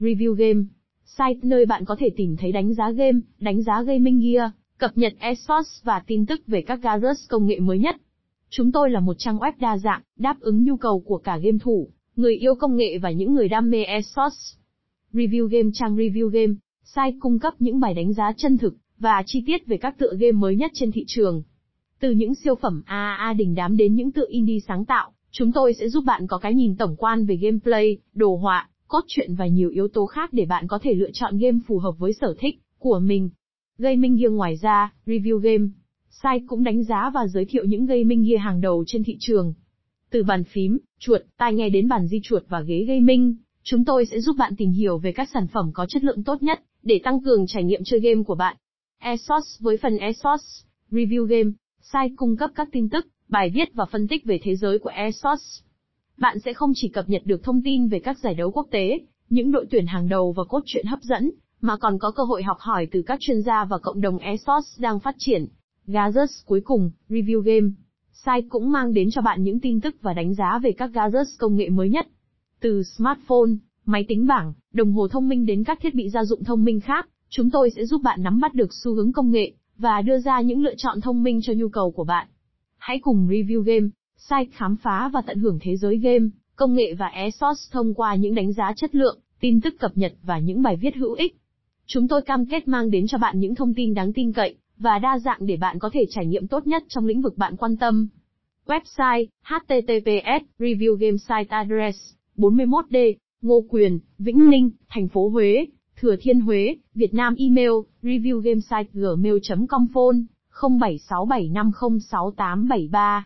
Review Game, site nơi bạn có thể tìm thấy đánh giá game, đánh giá gaming gear, cập nhật esports và tin tức về các gadgets công nghệ mới nhất. Chúng tôi là một trang web đa dạng, đáp ứng nhu cầu của cả game thủ, người yêu công nghệ và những người đam mê esports. Review Game trang Review Game, site cung cấp những bài đánh giá chân thực và chi tiết về các tựa game mới nhất trên thị trường. Từ những siêu phẩm AAA đình đám đến những tựa indie sáng tạo, chúng tôi sẽ giúp bạn có cái nhìn tổng quan về gameplay, đồ họa, cốt truyện và nhiều yếu tố khác để bạn có thể lựa chọn game phù hợp với sở thích của mình. Gaming Gear ngoài ra, Review Game, site cũng đánh giá và giới thiệu những gaming gear hàng đầu trên thị trường. Từ bàn phím, chuột, tai nghe đến bàn di chuột và ghế gaming, chúng tôi sẽ giúp bạn tìm hiểu về các sản phẩm có chất lượng tốt nhất để tăng cường trải nghiệm chơi game của bạn. Esos với phần Esos, Review Game, site cung cấp các tin tức, bài viết và phân tích về thế giới của Esos. Bạn sẽ không chỉ cập nhật được thông tin về các giải đấu quốc tế, những đội tuyển hàng đầu và cốt truyện hấp dẫn, mà còn có cơ hội học hỏi từ các chuyên gia và cộng đồng esports đang phát triển. Gazers cuối cùng, Review Game. Site cũng mang đến cho bạn những tin tức và đánh giá về các gadgets công nghệ mới nhất. Từ smartphone, máy tính bảng, đồng hồ thông minh đến các thiết bị gia dụng thông minh khác, chúng tôi sẽ giúp bạn nắm bắt được xu hướng công nghệ và đưa ra những lựa chọn thông minh cho nhu cầu của bạn. Hãy cùng Review Game, site khám phá và tận hưởng thế giới game, công nghệ và esports thông qua những đánh giá chất lượng, tin tức cập nhật và những bài viết hữu ích. Chúng tôi cam kết mang đến cho bạn những thông tin đáng tin cậy và đa dạng để bạn có thể trải nghiệm tốt nhất trong lĩnh vực bạn quan tâm. Website https review game site address 41D Ngô Quyền, Vĩnh Ninh, thành phố Huế, Thừa Thiên Huế, Việt Nam email reviewgamesite@gmail.com phone 0767506873